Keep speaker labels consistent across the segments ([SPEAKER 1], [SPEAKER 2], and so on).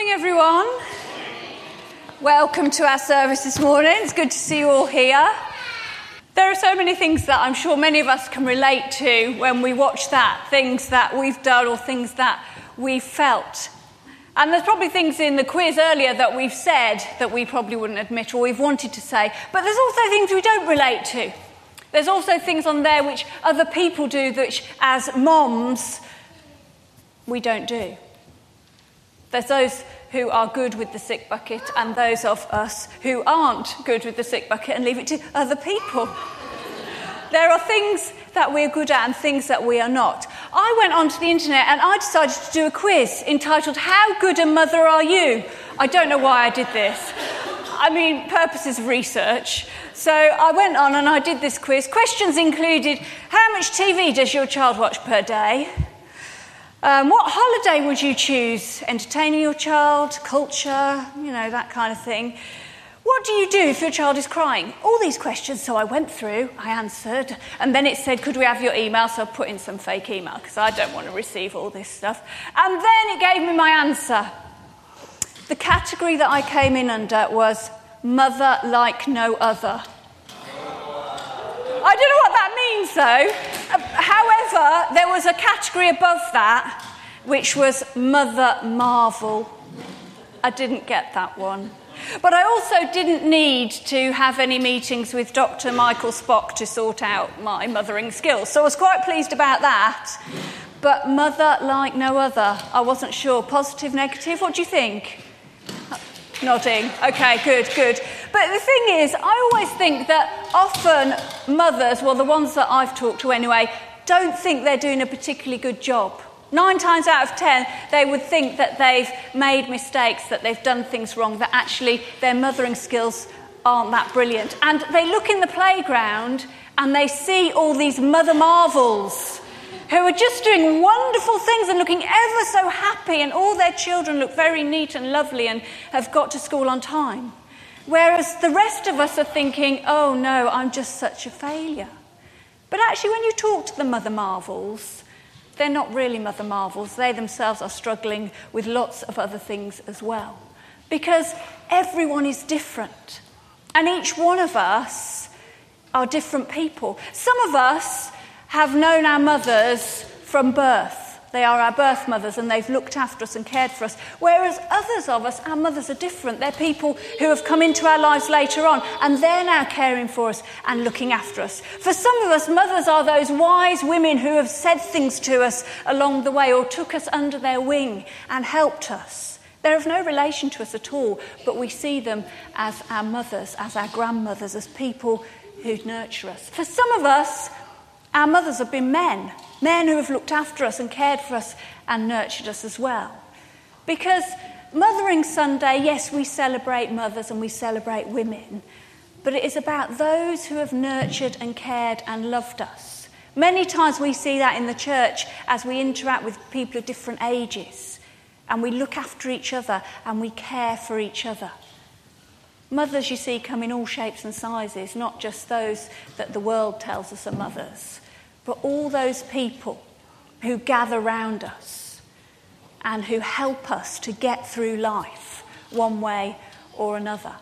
[SPEAKER 1] morning, everyone. Welcome to our service this morning. It's good to see you all here. There are so many things that I'm sure many of us can relate to when we watch that, things that we've done or things that we've felt. And there's probably things in the quiz earlier that we've said that we probably wouldn't admit or we've wanted to say, but there's also things we don't relate to. There's also things on there which other people do that, as moms, we don't do. There's those who are good with the sick bucket and those of us who aren't good with the sick bucket and leave it to other people. there are things that we're good at and things that we are not. I went onto the internet and I decided to do a quiz entitled How Good a Mother Are You? I don't know why I did this. I mean, purposes of research. So I went on and I did this quiz. Questions included How much TV does your child watch per day? Um, what holiday would you choose? Entertaining your child, culture, you know, that kind of thing. What do you do if your child is crying? All these questions. So I went through, I answered, and then it said, Could we have your email? So I put in some fake email because I don't want to receive all this stuff. And then it gave me my answer. The category that I came in under was mother like no other. I don't know what that means though. Uh, however, there was a category above that which was Mother Marvel. I didn't get that one. But I also didn't need to have any meetings with Dr. Michael Spock to sort out my mothering skills. So I was quite pleased about that. But mother like no other, I wasn't sure. Positive, negative, what do you think? Nodding. Okay, good, good. But the thing is, I always think that often mothers, well, the ones that I've talked to anyway, don't think they're doing a particularly good job. Nine times out of ten, they would think that they've made mistakes, that they've done things wrong, that actually their mothering skills aren't that brilliant. And they look in the playground and they see all these mother marvels who are just doing wonderful things and looking ever so happy, and all their children look very neat and lovely and have got to school on time. Whereas the rest of us are thinking, oh no, I'm just such a failure. But actually, when you talk to the Mother Marvels, they're not really Mother Marvels. They themselves are struggling with lots of other things as well. Because everyone is different. And each one of us are different people. Some of us have known our mothers from birth. They are our birth mothers and they've looked after us and cared for us. Whereas others of us, our mothers are different. They're people who have come into our lives later on and they're now caring for us and looking after us. For some of us, mothers are those wise women who have said things to us along the way or took us under their wing and helped us. They're of no relation to us at all, but we see them as our mothers, as our grandmothers, as people who nurture us. For some of us, our mothers have been men, men who have looked after us and cared for us and nurtured us as well. Because Mothering Sunday, yes, we celebrate mothers and we celebrate women, but it is about those who have nurtured and cared and loved us. Many times we see that in the church as we interact with people of different ages and we look after each other and we care for each other. Mothers, you see, come in all shapes and sizes, not just those that the world tells us are mothers, but all those people who gather round us and who help us to get through life one way or another.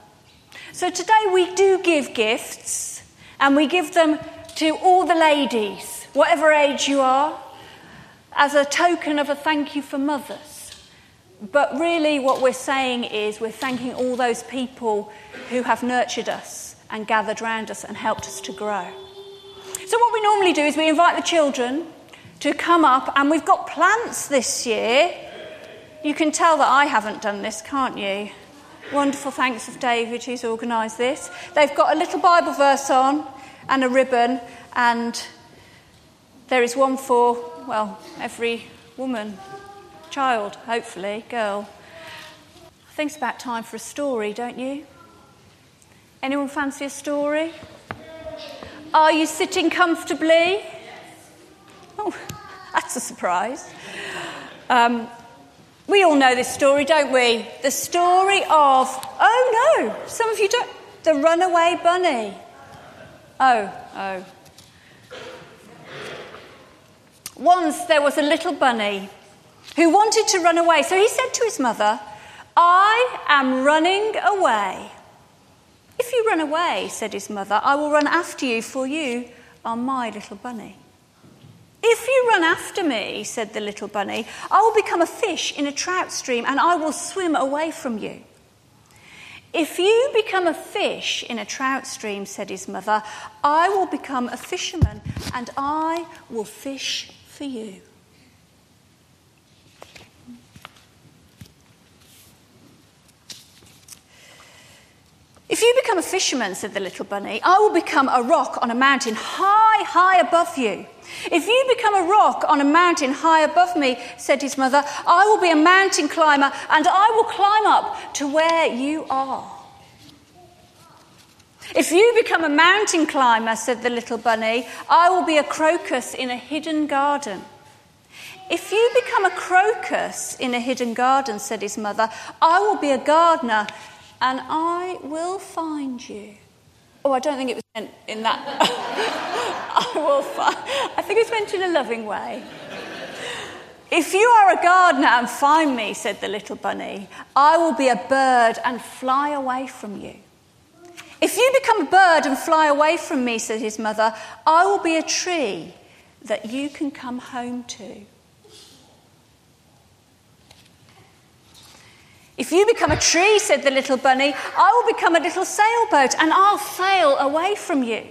[SPEAKER 1] So today we do give gifts, and we give them to all the ladies, whatever age you are, as a token of a thank you for mothers. But really, what we're saying is we're thanking all those people who have nurtured us and gathered round us and helped us to grow. So, what we normally do is we invite the children to come up, and we've got plants this year. You can tell that I haven't done this, can't you? Wonderful, thanks of David who's organised this. They've got a little Bible verse on and a ribbon, and there is one for, well, every woman child, hopefully, girl. I think it's about time for a story, don't you? Anyone fancy a story? Are you sitting comfortably? Oh, that's a surprise. Um, we all know this story, don't we? The story of, oh no, some of you don't, the runaway bunny. Oh, oh. Once there was a little bunny who wanted to run away. So he said to his mother, I am running away. If you run away, said his mother, I will run after you, for you are my little bunny. If you run after me, said the little bunny, I will become a fish in a trout stream and I will swim away from you. If you become a fish in a trout stream, said his mother, I will become a fisherman and I will fish for you. If you become a fisherman, said the little bunny, I will become a rock on a mountain high, high above you. If you become a rock on a mountain high above me, said his mother, I will be a mountain climber and I will climb up to where you are. If you become a mountain climber, said the little bunny, I will be a crocus in a hidden garden. If you become a crocus in a hidden garden, said his mother, I will be a gardener and I will find you. Oh, I don't think it was meant in that. I will find. I think it's meant in a loving way. If you are a gardener and find me, said the little bunny, I will be a bird and fly away from you. If you become a bird and fly away from me, said his mother, I will be a tree that you can come home to. If you become a tree, said the little bunny, I will become a little sailboat and I'll sail away from you.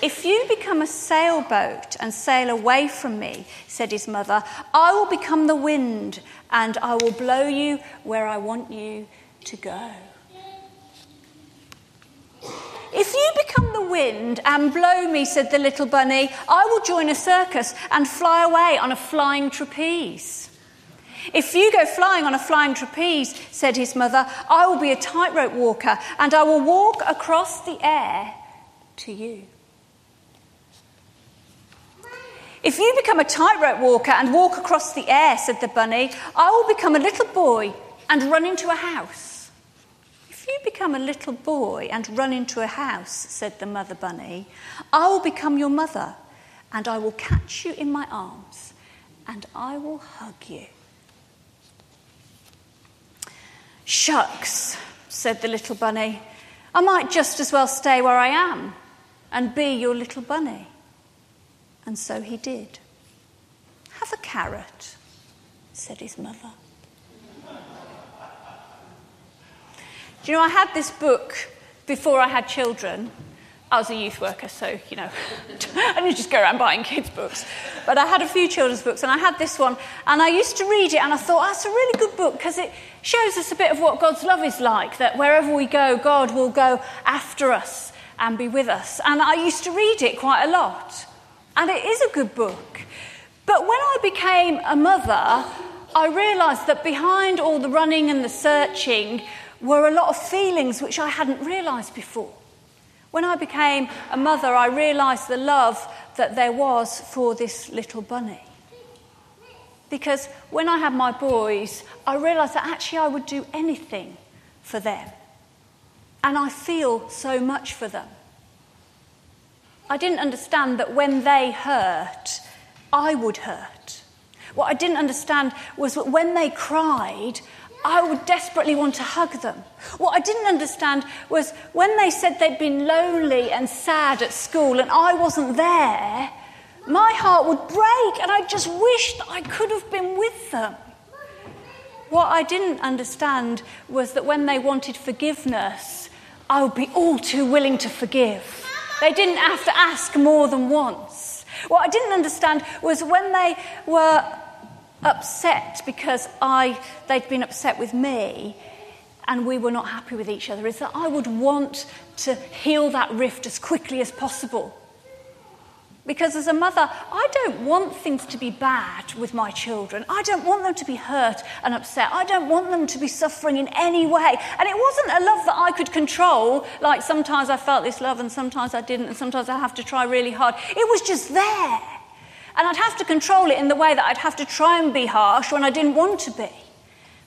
[SPEAKER 1] If you become a sailboat and sail away from me, said his mother, I will become the wind and I will blow you where I want you to go. If you become the wind and blow me, said the little bunny, I will join a circus and fly away on a flying trapeze. If you go flying on a flying trapeze, said his mother, I will be a tightrope walker and I will walk across the air to you. If you become a tightrope walker and walk across the air, said the bunny, I will become a little boy and run into a house. If you become a little boy and run into a house, said the mother bunny, I will become your mother and I will catch you in my arms and I will hug you. Shucks, said the little bunny. I might just as well stay where I am and be your little bunny. And so he did. Have a carrot, said his mother. Do you know, I had this book before I had children, I was a youth worker, so, you know, I didn't just go around buying kids' books. But I had a few children's books, and I had this one, and I used to read it, and I thought, oh, that's a really good book because it shows us a bit of what God's love is like, that wherever we go, God will go after us and be with us. And I used to read it quite a lot, and it is a good book. But when I became a mother, I realised that behind all the running and the searching were a lot of feelings which I hadn't realised before. When I became a mother, I realised the love that there was for this little bunny. Because when I had my boys, I realised that actually I would do anything for them. And I feel so much for them. I didn't understand that when they hurt, I would hurt. What I didn't understand was that when they cried, I would desperately want to hug them. What I didn't understand was when they said they'd been lonely and sad at school and I wasn't there, my heart would break and I just wished I could have been with them. What I didn't understand was that when they wanted forgiveness, I would be all too willing to forgive. They didn't have to ask more than once. What I didn't understand was when they were upset because I, they'd been upset with me and we were not happy with each other is that I would want to heal that rift as quickly as possible. Because as a mother, I don't want things to be bad with my children. I don't want them to be hurt and upset. I don't want them to be suffering in any way. And it wasn't a love that I could control, like sometimes I felt this love and sometimes I didn't, and sometimes I have to try really hard. It was just there. And I'd have to control it in the way that I'd have to try and be harsh when I didn't want to be,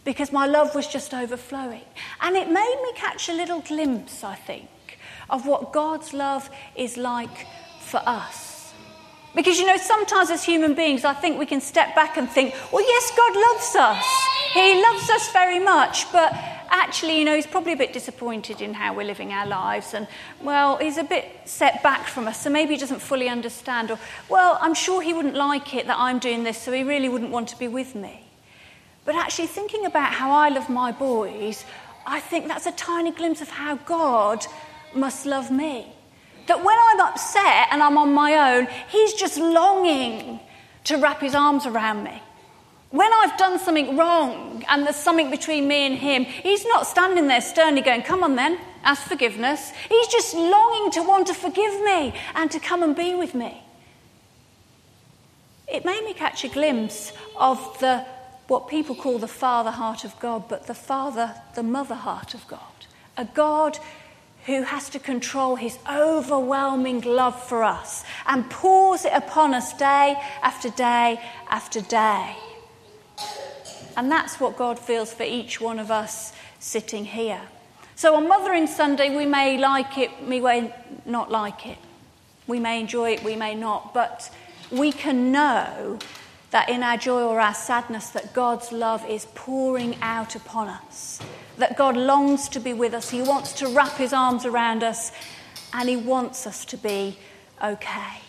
[SPEAKER 1] because my love was just overflowing. And it made me catch a little glimpse, I think, of what God's love is like for us. Because, you know, sometimes as human beings, I think we can step back and think, well, yes, God loves us. He loves us very much, but actually, you know, he's probably a bit disappointed in how we're living our lives. And, well, he's a bit set back from us, so maybe he doesn't fully understand. Or, well, I'm sure he wouldn't like it that I'm doing this, so he really wouldn't want to be with me. But actually, thinking about how I love my boys, I think that's a tiny glimpse of how God must love me. That when I'm upset and I'm on my own, he's just longing to wrap his arms around me. When I've done something wrong and there's something between me and him, he's not standing there sternly going, Come on then, ask forgiveness. He's just longing to want to forgive me and to come and be with me. It made me catch a glimpse of the what people call the father heart of God, but the father, the mother heart of God. A God who has to control his overwhelming love for us and pours it upon us day after day after day. And that's what God feels for each one of us sitting here. So on Mothering Sunday, we may like it, we may not like it. We may enjoy it, we may not. But we can know that in our joy or our sadness, that God's love is pouring out upon us. That God longs to be with us. He wants to wrap his arms around us and he wants us to be okay.